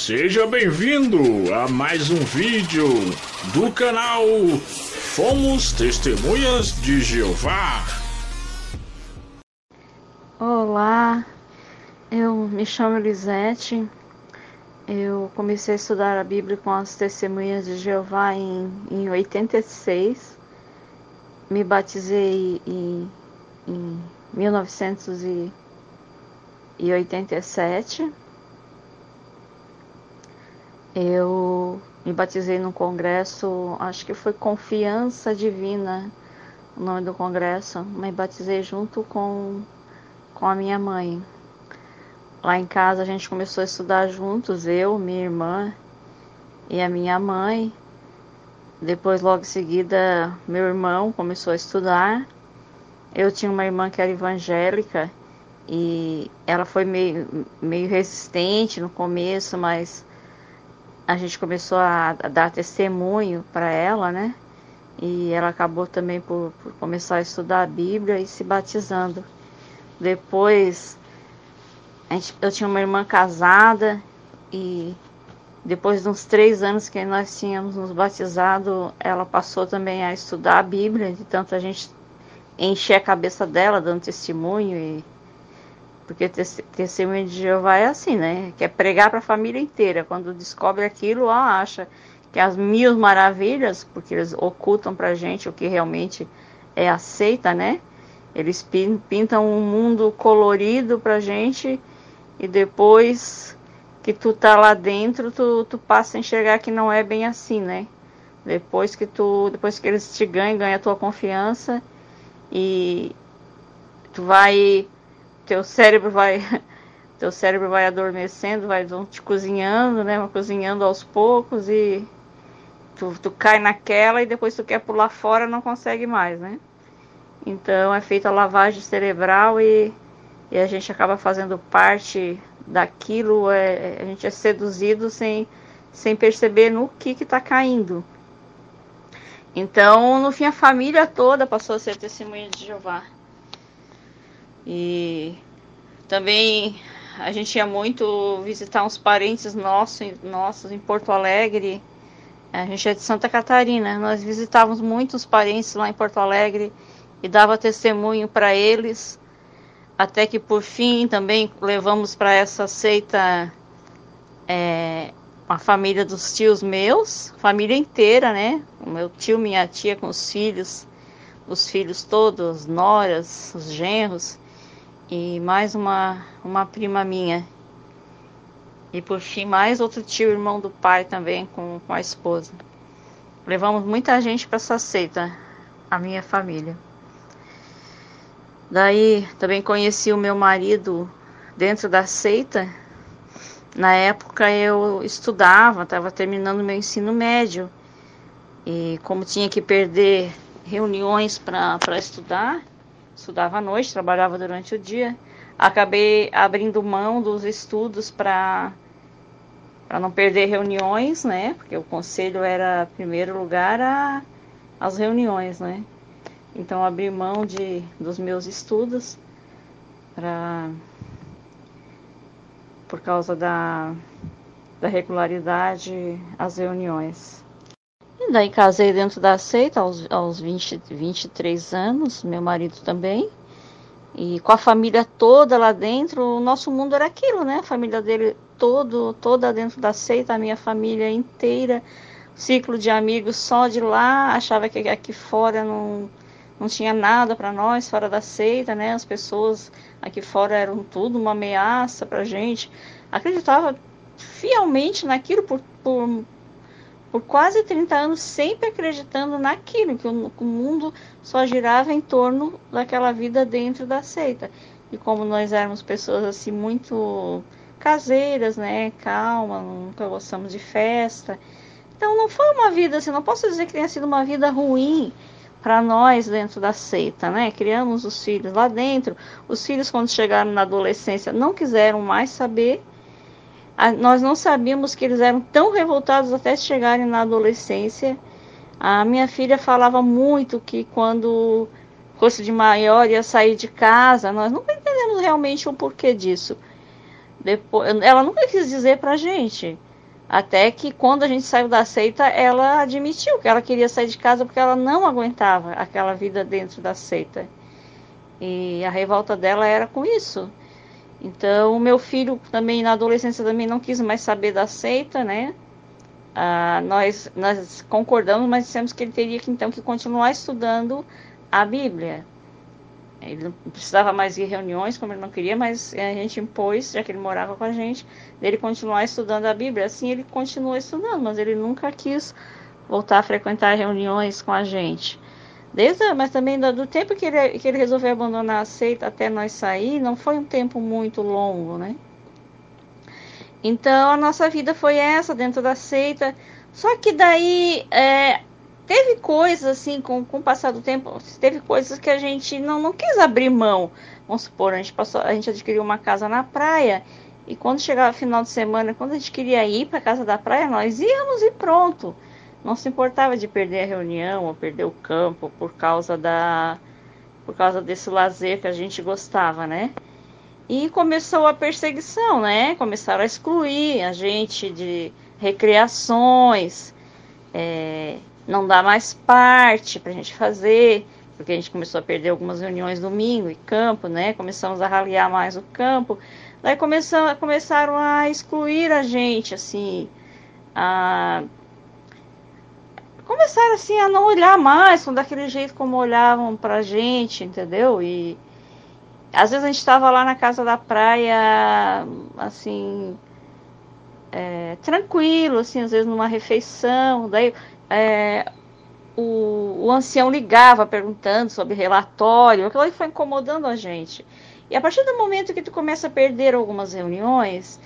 Seja bem-vindo a mais um vídeo do canal Fomos Testemunhas de Jeová. Olá, eu me chamo Elisete. Eu comecei a estudar a Bíblia com as Testemunhas de Jeová em, em 86. Me batizei em, em 1987. Eu me batizei no congresso, acho que foi Confiança Divina, o nome do congresso. Me batizei junto com, com a minha mãe. Lá em casa a gente começou a estudar juntos, eu, minha irmã e a minha mãe. Depois, logo em seguida, meu irmão começou a estudar. Eu tinha uma irmã que era evangélica e ela foi meio, meio resistente no começo, mas a gente começou a, dar testemunho para ela, né? E ela acabou também por, por, começar a estudar a Bíblia e se batizando. Depois, gente, eu tinha uma irmã casada e depois de uns três anos que nós tínhamos nos batizado, ela passou também a estudar a Bíblia, de tanto a gente encher a cabeça dela dando testemunho e porque testemunho de Jeová é assim, né? Quer pregar para a família inteira. Quando descobre aquilo, ó, acha que as mil maravilhas, porque eles ocultam para gente o que realmente é aceita, né? Eles pintam um mundo colorido para gente e depois que tu tá lá dentro, tu, tu passa a enxergar que não é bem assim, né? Depois que tu, depois que eles te ganham, ganha a tua confiança e tu vai teu cérebro vai teu cérebro vai adormecendo, vai vão te cozinhando, né? Cozinhando aos poucos e tu, tu cai naquela e depois tu quer pular fora não consegue mais, né? Então é feita a lavagem cerebral e, e a gente acaba fazendo parte daquilo, é, a gente é seduzido sem, sem perceber no que que tá caindo. Então, no fim, a família toda passou a ser testemunha de Jeová. E também a gente ia muito visitar uns parentes nossos, nossos em Porto Alegre. A gente é de Santa Catarina. Nós visitávamos muitos parentes lá em Porto Alegre e dava testemunho para eles. Até que por fim também levamos para essa seita é, a família dos tios meus, família inteira, né? O meu tio, minha tia com os filhos, os filhos todos, noras, os genros e mais uma, uma prima minha. E por fim, mais outro tio, irmão do pai também, com, com a esposa. Levamos muita gente para essa seita, a minha família. Daí também conheci o meu marido dentro da seita. Na época eu estudava, estava terminando meu ensino médio. E como tinha que perder reuniões para estudar, estudava à noite, trabalhava durante o dia. Acabei abrindo mão dos estudos para para não perder reuniões, né? Porque o conselho era primeiro lugar a, as reuniões, né? Então abri mão de dos meus estudos por causa da, da regularidade às reuniões. E daí casei dentro da seita aos, aos 20, 23 anos, meu marido também. E com a família toda lá dentro, o nosso mundo era aquilo, né? A família dele todo, toda dentro da seita, a minha família inteira, ciclo de amigos só de lá, achava que aqui fora não, não tinha nada para nós, fora da seita, né? As pessoas aqui fora eram tudo uma ameaça pra gente. Acreditava fielmente naquilo por, por por quase 30 anos sempre acreditando naquilo, que o, mundo só girava em torno daquela vida dentro da seita. E como nós éramos pessoas assim muito caseiras, né, calma, nunca gostamos de festa. Então não foi uma vida assim, não posso dizer que tenha sido uma vida ruim para nós dentro da seita, né? Criamos os filhos lá dentro. Os filhos quando chegaram na adolescência não quiseram mais saber nós não sabíamos que eles eram tão revoltados até chegarem na adolescência. A minha filha falava muito que quando fosse de maior ia sair de casa. Nós nunca entendemos realmente o porquê disso. Depois, ela nunca quis dizer pra gente. Até que quando a gente saiu da seita, ela admitiu que ela queria sair de casa porque ela não aguentava aquela vida dentro da seita. E a revolta dela era com isso. Então, o meu filho também na adolescência também não quis mais saber da seita, né? Ah, nós, nós concordamos, mas dissemos que ele teria que então que continuar estudando a Bíblia. Ele não precisava mais ir reuniões, como ele não queria, mas a gente impôs, já que ele morava com a gente, dele continuar estudando a Bíblia. Assim ele continua estudando, mas ele nunca quis voltar a frequentar reuniões com a gente. Desde, mas também do tempo que ele, que ele resolveu abandonar a seita até nós sair, não foi um tempo muito longo, né? Então a nossa vida foi essa dentro da seita. Só que daí é, teve coisas assim, com, com o passar do tempo, teve coisas que a gente não, não quis abrir mão. Vamos supor, a gente, passou, a gente adquiriu uma casa na praia e quando chegava final de semana, quando a gente queria ir para casa da praia, nós íamos e pronto. Não se importava de perder a reunião ou perder o campo por causa da por causa desse lazer que a gente gostava, né? E começou a perseguição, né? Começaram a excluir a gente de recreações, é, não dá mais parte para a gente fazer, porque a gente começou a perder algumas reuniões domingo e campo, né? Começamos a raliar mais o campo. Daí começam, começaram a excluir a gente, assim, a começaram assim a não olhar mais com daquele jeito como olhavam pra gente, entendeu? E às vezes a gente estava lá na casa da praia, assim, é, tranquilo, assim, às vezes numa refeição, daí é, o, o ancião ligava perguntando sobre relatório, aquilo aí foi incomodando a gente. E a partir do momento que tu começa a perder algumas reuniões,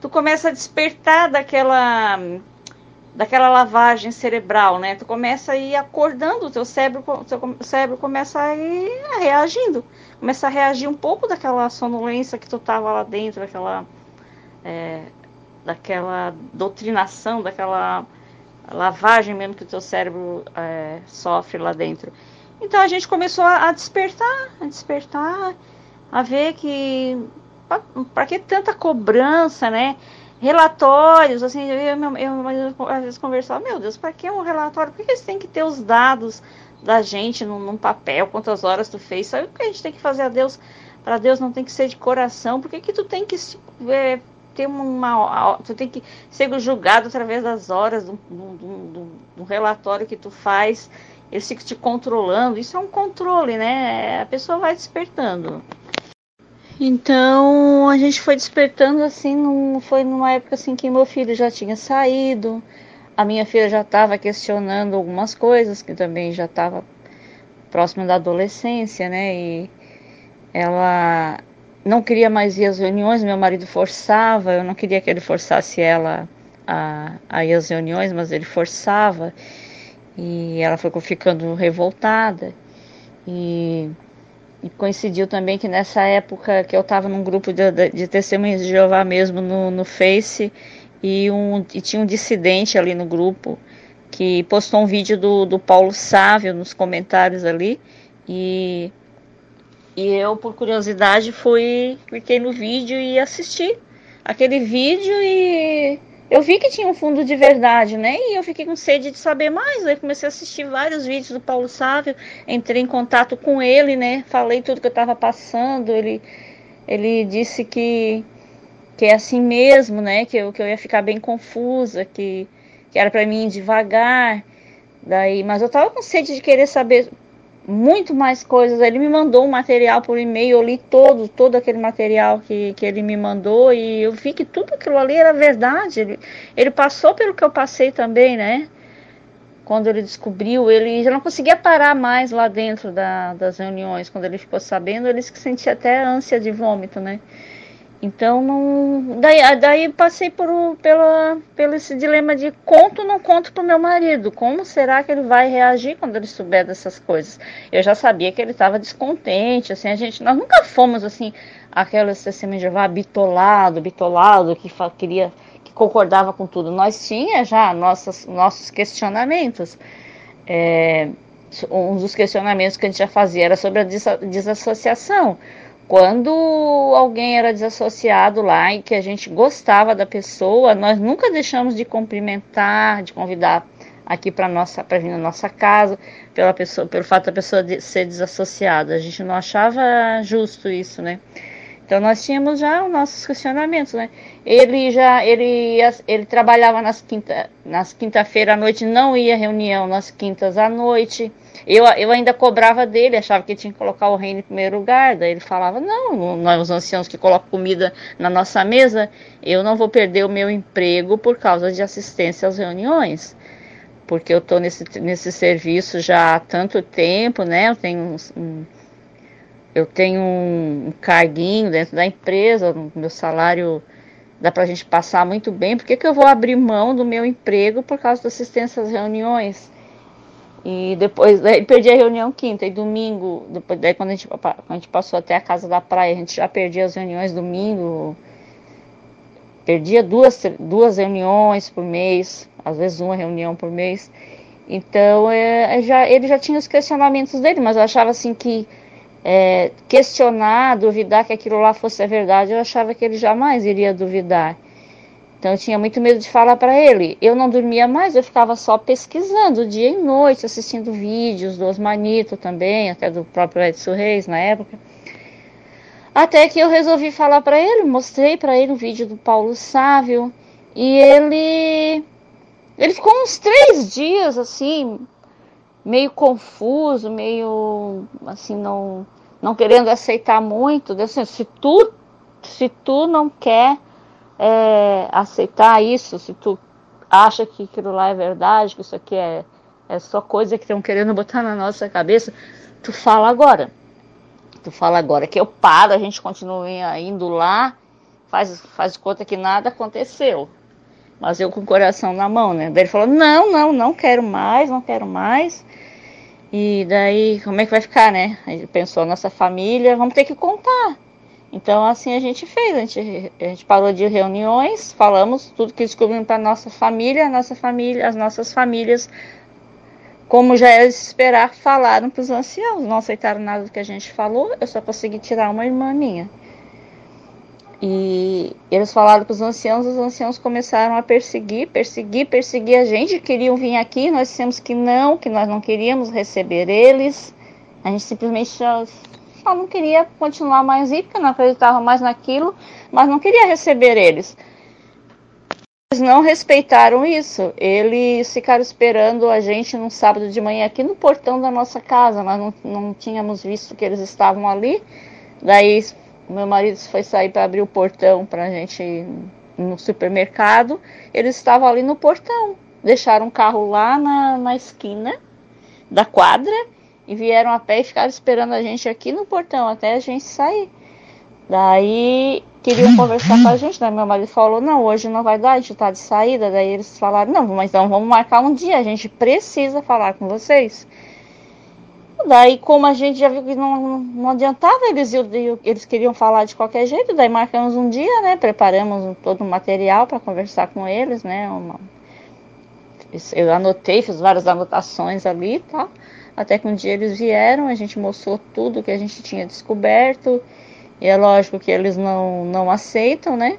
tu começa a despertar daquela daquela lavagem cerebral, né? Tu começa a ir acordando, o teu cérebro, teu cérebro começa a ir reagindo, começa a reagir um pouco daquela sonolência que tu tava lá dentro, daquela, é, daquela doutrinação, daquela lavagem mesmo que o teu cérebro é, sofre lá dentro. Então a gente começou a, a despertar, a despertar, a ver que para que tanta cobrança, né? Relatórios, assim, eu, eu, eu, às vezes conversava, meu Deus, para que um relatório? Por que eles têm que ter os dados da gente num, num papel, quantas horas tu fez? Sabe o que a gente tem que fazer a Deus? Para Deus não tem que ser de coração, por que, que tu tem que é, ter uma. Tu tem que ser julgado através das horas do, do, do, do relatório que tu faz, eles ficam te controlando, isso é um controle, né? A pessoa vai despertando. Então a gente foi despertando assim, num, foi numa época assim que meu filho já tinha saído, a minha filha já estava questionando algumas coisas, que também já estava próxima da adolescência, né? E ela não queria mais ir às reuniões, meu marido forçava, eu não queria que ele forçasse ela a, a ir às reuniões, mas ele forçava, e ela foi ficando revoltada. E e coincidiu também que nessa época que eu estava num grupo de, de, testemunhas de Jeová mesmo no, no Face e, um, e tinha um dissidente ali no grupo que postou um vídeo do, do Paulo Sávio nos comentários ali. E, e eu por curiosidade fui cliquei no vídeo e assisti aquele vídeo e eu vi que tinha um fundo de verdade, né? E eu fiquei com sede de saber mais. Aí comecei a assistir vários vídeos do Paulo Sávio, entrei em contato com ele, né? Falei tudo que eu estava passando. Ele, ele disse que, que é assim mesmo, né? Que eu, que eu ia ficar bem confusa, que, que era para mim devagar. Daí, mas eu tava com sede de querer saber muito mais coisas. Ele me mandou um material por e-mail, eu li todo, todo aquele material que, que ele me mandou e eu vi que tudo aquilo ali era verdade. Ele, ele passou pelo que eu passei também, né? Quando ele descobriu, ele já não conseguia parar mais lá dentro da, das reuniões. Quando ele ficou sabendo, ele sentia até ânsia de vômito, né? Então, não, daí, daí passei por, pela, pelo esse dilema de conto ou não conto para o meu marido. Como será que ele vai reagir quando ele souber dessas coisas? Eu já sabia que ele estava descontente, assim, a gente, nós nunca fomos, assim, aquela testemunha de Jeová bitolado, bitolado, que queria, que concordava com tudo. Nós tinha já nossas, nossos questionamentos. É, um dos questionamentos que a gente já fazia era sobre a desassociação quando alguém era desassociado lá e que a gente gostava da pessoa, nós nunca deixamos de cumprimentar, de convidar aqui para nossa para vir na nossa casa pela pessoa pelo fato da pessoa de ser desassociada. A gente não achava justo isso né então nós tínhamos já os nossos questionamentos né ele já ele ele trabalhava nas quinta nas quinta-feira à noite não ia reunião nas quintas à noite eu, eu ainda cobrava dele, achava que tinha que colocar o reino em primeiro lugar. Daí ele falava: Não, nós, os anciãos que colocam comida na nossa mesa, eu não vou perder o meu emprego por causa de assistência às reuniões porque eu estou nesse, nesse serviço já há tanto tempo, né? Eu tenho um, um eu tenho um, carguinho dentro da empresa, meu salário dá para a gente passar muito bem. Por que, que eu vou abrir mão do meu emprego por causa da assistência às reuniões? E depois, daí perdi a reunião quinta e domingo, depois, daí quando a, gente, quando a gente passou até a casa da praia, a gente já perdia as reuniões domingo, perdia duas, duas reuniões por mês, às vezes uma reunião por mês. Então, é, é, já, ele já tinha os questionamentos dele, mas eu achava assim que é, questionar, duvidar que aquilo lá fosse a verdade, eu achava que ele jamais iria duvidar. Então eu tinha muito medo de falar para ele. Eu não dormia mais, eu ficava só pesquisando dia e noite, assistindo vídeos do Osmanito também, até do próprio Edson Reis na época. Até que eu resolvi falar para ele, mostrei para ele o vídeo do Paulo Sávio e ele ele ficou uns três dias assim, meio confuso, meio assim, não, não querendo aceitar muito. Assim, se tu, se tu não quer é, aceitar isso, se tu acha que aquilo lá é verdade, que isso aqui é, é só coisa que estão querendo botar na nossa cabeça, tu fala agora. Tu fala agora que eu paro, a gente continua indo lá, faz, faz conta que nada aconteceu mas eu com o coração na mão, né? Daí ele falou: não, não, não quero mais, não quero mais. E daí, como é que vai ficar, né? Ele pensou: nossa família, vamos ter que contar. Então, assim a gente fez. A gente, a gente parou de reuniões, falamos tudo que descobrimos para nossa família, a nossa família, as nossas famílias, como já era de esperar, falaram para os anciãos. Não aceitaram nada do que a gente falou, eu só consegui tirar uma irmã minha. E eles falaram para os anciãos, os anciãos começaram a perseguir, perseguir, perseguir a gente, queriam vir aqui, nós dissemos que não, que nós não queríamos receber eles. A gente simplesmente só, só não queria continuar mais ir, porque não acreditava mais naquilo, mas não queria receber eles. Eles não respeitaram isso. Eles ficaram esperando a gente num sábado de manhã aqui no portão da nossa casa. Nós não, não tínhamos visto que eles estavam ali. Daí meu marido foi sair para abrir o portão para a gente ir no supermercado. Eles estavam ali no portão. Deixaram o carro lá na, na esquina da quadra e vieram a pé e ficaram esperando a gente aqui no portão até a gente sair. Daí queriam conversar com a gente, daí meu marido falou, não, hoje não vai dar, a gente tá de saída. Daí eles falaram, não, mas então vamos marcar um dia, a gente precisa falar com vocês. Daí, como a gente já viu que não, não adiantava, eles, eles queriam falar de qualquer jeito, daí marcamos um dia, né? Preparamos todo o material para conversar com eles, né? Uma, eu anotei, fiz várias anotações ali e tá? tal. Até que um dia eles vieram, a gente mostrou tudo que a gente tinha descoberto. E é lógico que eles não, não aceitam, né?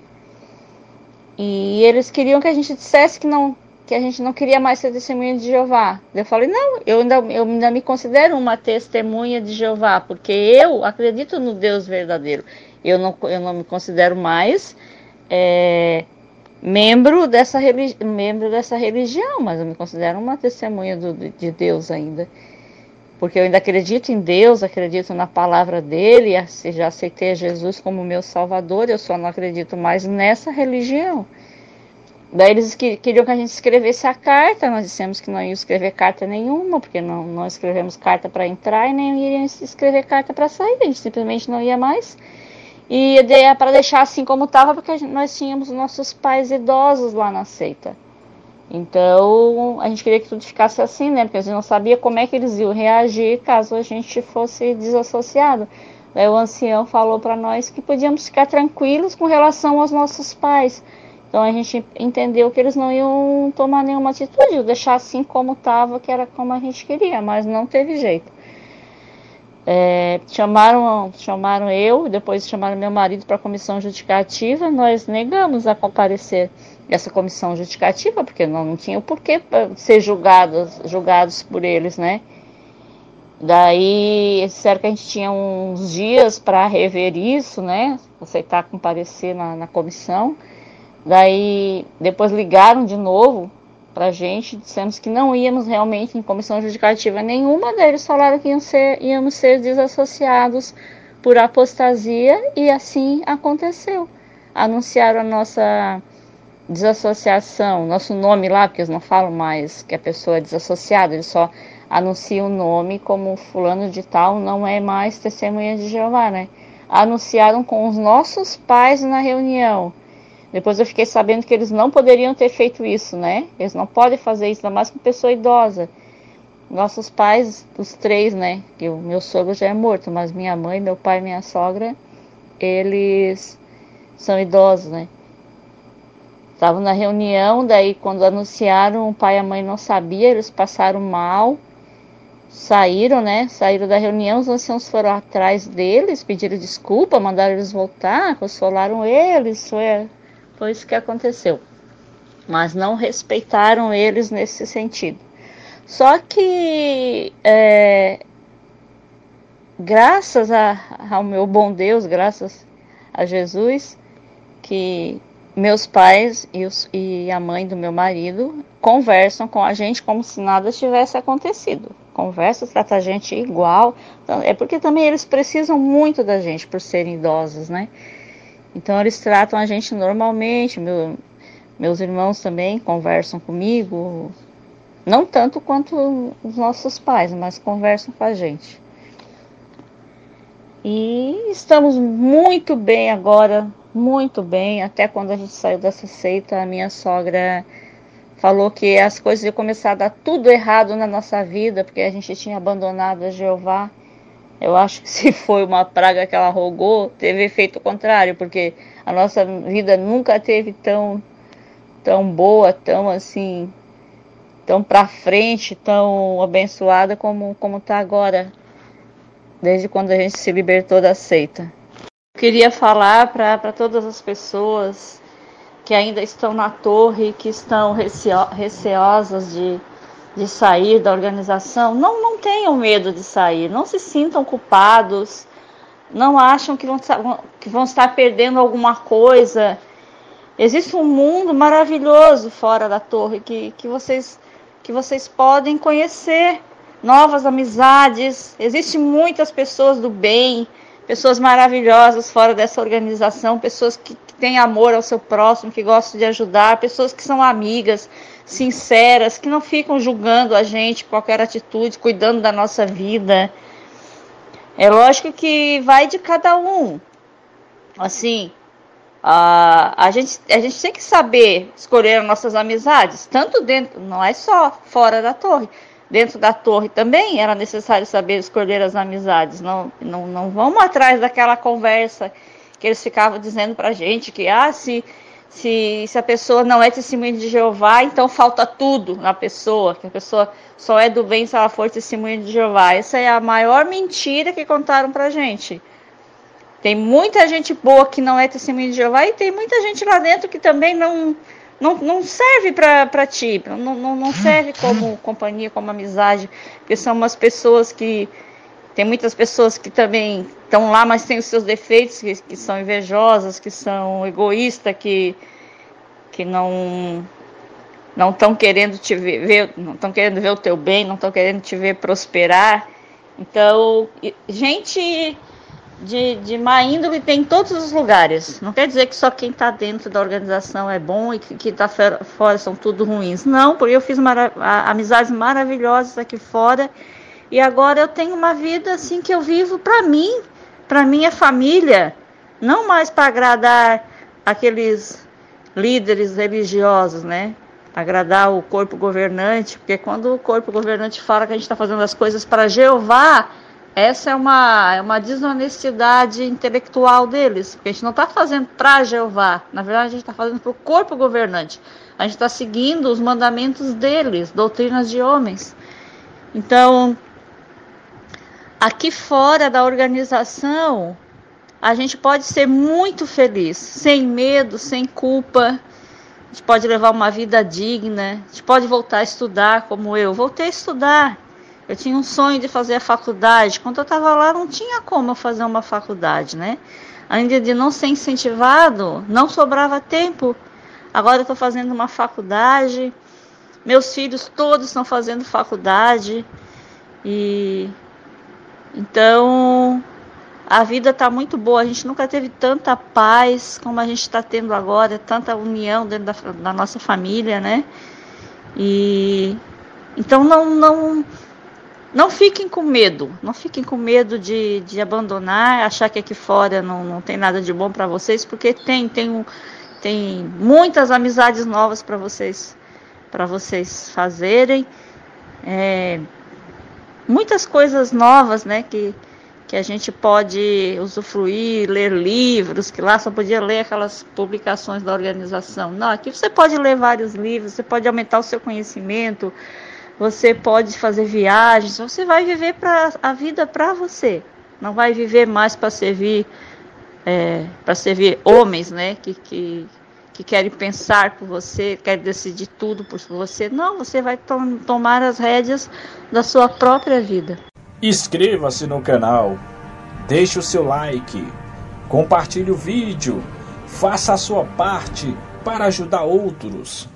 E eles queriam que a gente dissesse que não, que a gente não queria mais ser testemunha de Jeová. Eu falei, não, eu ainda, eu ainda me considero uma testemunha de Jeová, porque eu acredito no Deus verdadeiro. Eu não, eu não me considero mais é, membro, dessa membro dessa religião, mas eu me considero uma testemunha do, de Deus ainda. Porque eu ainda acredito em Deus, acredito na palavra dele, já aceitei Jesus como meu salvador, eu só não acredito mais nessa religião. Daí eles queriam que a gente escrevesse a carta, nós dissemos que não ia escrever carta nenhuma, porque não, não escrevemos carta para entrar e nem iríamos escrever carta para sair, a gente simplesmente não ia mais. E para deixar assim como estava, porque gente, nós tínhamos nossos pais idosos lá na seita. Então a gente queria que tudo ficasse assim, né? Porque a gente não sabia como é que eles iam reagir caso a gente fosse desassociado. Daí o ancião falou para nós que podíamos ficar tranquilos com relação aos nossos pais então a gente entendeu que eles não iam tomar nenhuma atitude, deixar assim como estava, que era como a gente queria, mas não teve jeito. É, chamaram, chamaram eu, depois chamaram meu marido para a comissão judicativa, nós negamos a comparecer essa comissão judicativa, porque não, não tinha o porquê ser julgados, julgados por eles, né? Daí disseram que a gente tinha uns dias para rever isso, né? Aceitar comparecer na, na comissão. Daí depois ligaram de novo para a gente, dissemos que não íamos realmente em comissão judicativa nenhuma, deles falaram que iam ser, íamos ser desassociados por apostasia e assim aconteceu. Anunciaram a nossa desassociação, nosso nome lá, porque eles não falam mais que a pessoa é desassociada, eles só anunciam o nome como fulano de tal, não é mais testemunha de Jeová, né? Anunciaram com os nossos pais na reunião depois eu fiquei sabendo que eles não poderiam ter feito isso, né? Eles não podem fazer isso, ainda mais com pessoa idosa. Nossos pais, os três, né? O meu sogro já é morto, mas minha mãe, meu pai e minha sogra, eles são idosos, né? Estavam na reunião, daí quando anunciaram, o pai e a mãe não sabiam, eles passaram mal, saíram, né? Saíram da reunião, os anciãos foram atrás deles, pediram desculpa, mandaram eles voltar, consolaram eles, foi foi isso que aconteceu. Mas não respeitaram eles nesse sentido. Só que, é, graças a, ao meu bom Deus, graças a Jesus, que meus pais e, os, e, a mãe do meu marido conversam com a gente como se nada tivesse acontecido. Conversa, trata a gente igual. Então, é porque também eles precisam muito da gente por serem idosos, né? Então eles tratam a gente normalmente, meu, meus irmãos também conversam comigo, não tanto quanto os nossos pais, mas conversam com a gente. E estamos muito bem agora, muito bem. Até quando a gente saiu dessa seita, a minha sogra falou que as coisas iam começar a dar tudo errado na nossa vida, porque a gente tinha abandonado a Jeová. Eu acho que se foi uma praga que ela rogou, teve efeito contrário, porque a nossa vida nunca teve tão tão boa, tão assim, tão para frente, tão abençoada como como tá agora, desde quando a gente se libertou da seita. Eu queria falar para todas as pessoas que ainda estão na torre, que estão receosas de de sair da organização, não, não tenham medo de sair, não se sintam culpados, não acham que vão, que vão estar perdendo alguma coisa. Existe um mundo maravilhoso fora da torre que, que, vocês, que vocês podem conhecer, novas amizades. Existem muitas pessoas do bem, pessoas maravilhosas fora dessa organização, pessoas que, que têm amor ao seu próximo, que gostam de ajudar, pessoas que são amigas, sinceras, que não ficam julgando a gente qualquer atitude, cuidando da nossa vida. É lógico que vai de cada um. Assim, a, a, gente, a gente tem que saber escolher as nossas amizades, tanto dentro, não é só fora da torre. Dentro da torre também era necessário saber escolher as amizades. Não, não, não vamos atrás daquela conversa que eles ficavam dizendo pra gente que, ah, se se, se a pessoa não é testemunha de Jeová, então falta tudo na pessoa, que a pessoa só é do bem se ela for testemunha de Jeová. Essa é a maior mentira que contaram pra gente. Tem muita gente boa que não é testemunha de Jeová e tem muita gente lá dentro que também não, não, não serve para ti, não, não, não serve como companhia, como amizade, porque são umas pessoas que tem muitas pessoas que também estão lá, mas têm os seus defeitos, que, que são invejosas, que são egoístas, que, que não não estão querendo te ver, não estão querendo ver o teu bem, não estão querendo te ver prosperar. Então, gente de, de má índole tem em todos os lugares. Não quer dizer que só quem está dentro da organização é bom e que quem está fora são tudo ruins. Não, porque eu fiz mara amizades maravilhosas aqui fora e agora eu tenho uma vida assim que eu vivo para mim, para minha família, não mais para agradar aqueles líderes religiosos, né? Agradar o corpo governante, porque quando o corpo governante fala que a gente está fazendo as coisas para Jeová, essa é uma, é uma desonestidade intelectual deles, porque a gente não está fazendo para Jeová, na verdade a gente está fazendo para o corpo governante. A gente está seguindo os mandamentos deles, doutrinas de homens. Então, aqui fora da organização, a gente pode ser muito feliz, sem medo, sem culpa. A gente pode levar uma vida digna, a gente pode voltar a estudar como eu. Voltei a estudar. Eu tinha um sonho de fazer a faculdade. Quando eu estava lá, não tinha como eu fazer uma faculdade, né? Ainda de não ser incentivado, não sobrava tempo. Agora eu estou fazendo uma faculdade. Meus filhos todos estão fazendo faculdade. E então a vida está muito boa. A gente nunca teve tanta paz como a gente está tendo agora, tanta união dentro da, da, nossa família, né? E então não, não, não fiquem com medo, não fiquem com medo de, de abandonar, achar que aqui fora não, não tem nada de bom para vocês, porque tem, tem, tem muitas amizades novas para vocês, para vocês fazerem. É, muitas coisas novas, né, que, que a gente pode usufruir, ler livros, que lá só podia ler aquelas publicações da organização. Não, aqui você pode ler vários livros, você pode aumentar o seu conhecimento, você pode fazer viagens, você vai viver pra, a vida para você. Não vai viver mais para servir é, para servir homens, né, que, que, que querem pensar por você, querem decidir tudo por você. Não, você vai to tomar as rédeas da sua própria vida. Inscreva-se no canal, deixe o seu like, compartilhe o vídeo, faça a sua parte para ajudar outros.